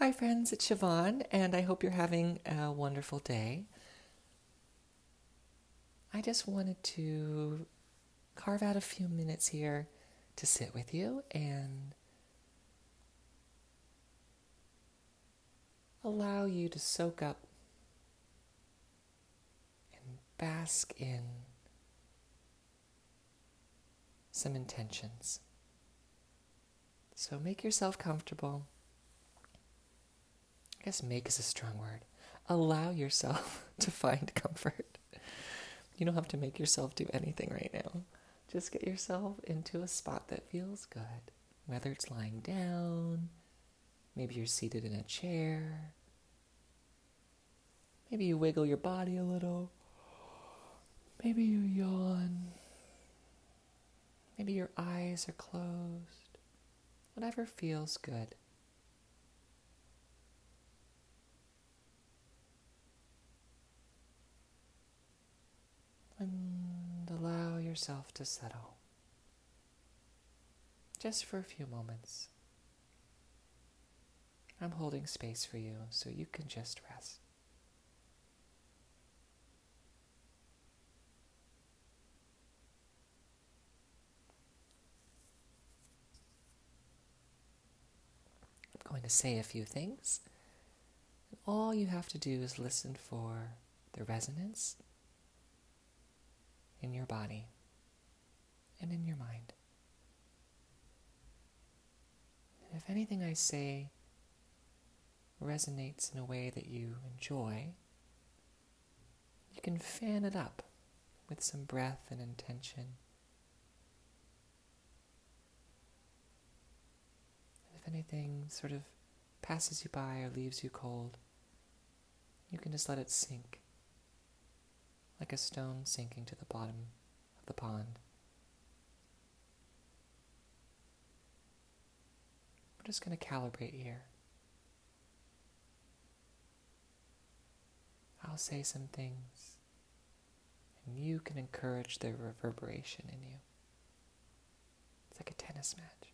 Hi, friends, it's Siobhan, and I hope you're having a wonderful day. I just wanted to carve out a few minutes here to sit with you and allow you to soak up and bask in some intentions. So make yourself comfortable. I guess make is a strong word. Allow yourself to find comfort. You don't have to make yourself do anything right now. Just get yourself into a spot that feels good, whether it's lying down, maybe you're seated in a chair, maybe you wiggle your body a little, maybe you yawn, maybe your eyes are closed, whatever feels good. and allow yourself to settle just for a few moments. I'm holding space for you so you can just rest. I'm going to say a few things. All you have to do is listen for the resonance in your body and in your mind. And if anything I say resonates in a way that you enjoy, you can fan it up with some breath and intention. And if anything sort of passes you by or leaves you cold, you can just let it sink like a stone sinking to the bottom of the pond. We're just going to calibrate here. I'll say some things, and you can encourage the reverberation in you. It's like a tennis match.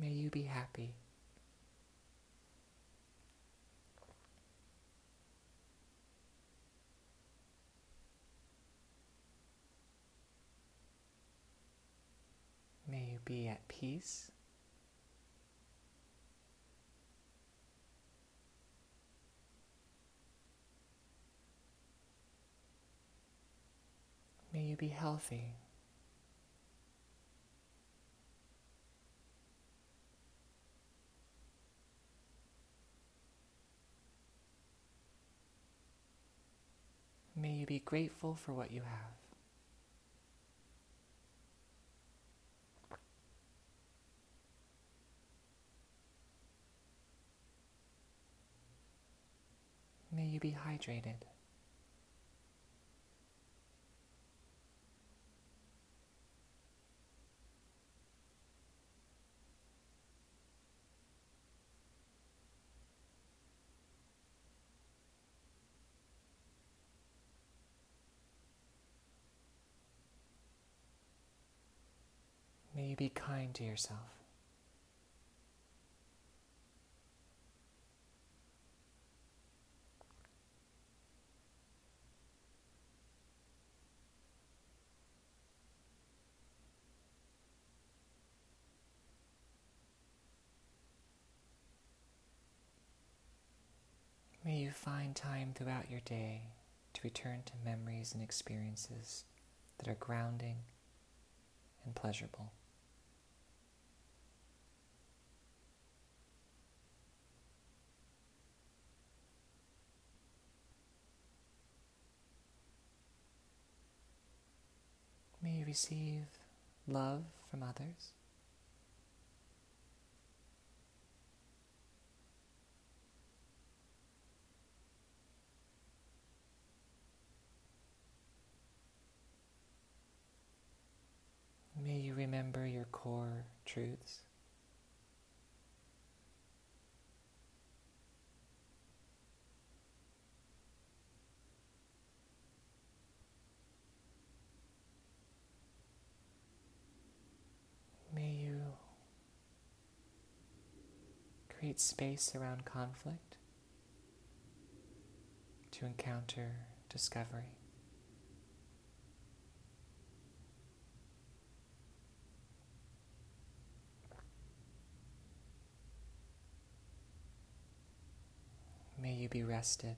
May you be happy. May you be at peace. May you be healthy. May you be grateful for what you have. May you be hydrated. May you be kind to yourself. May you find time throughout your day to return to memories and experiences that are grounding and pleasurable. May you receive love from others. remember your core truths? May you create space around conflict to encounter discovery. You be rested.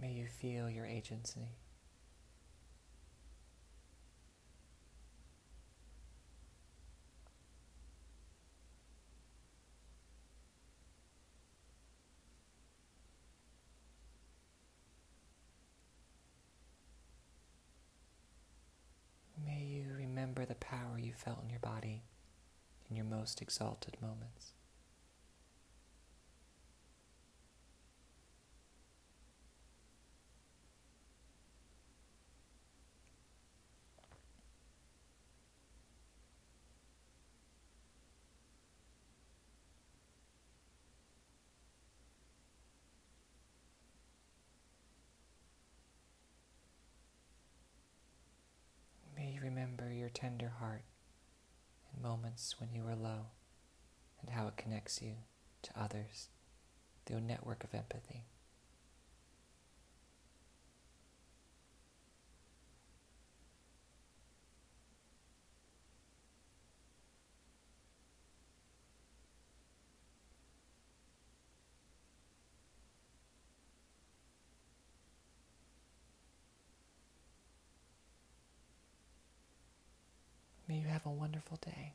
May you feel your agency. May you remember the power you felt in your body in your most exalted moments. May you remember your tender heart in moments when you are low and how it connects you to others through a network of empathy. May you have a wonderful day.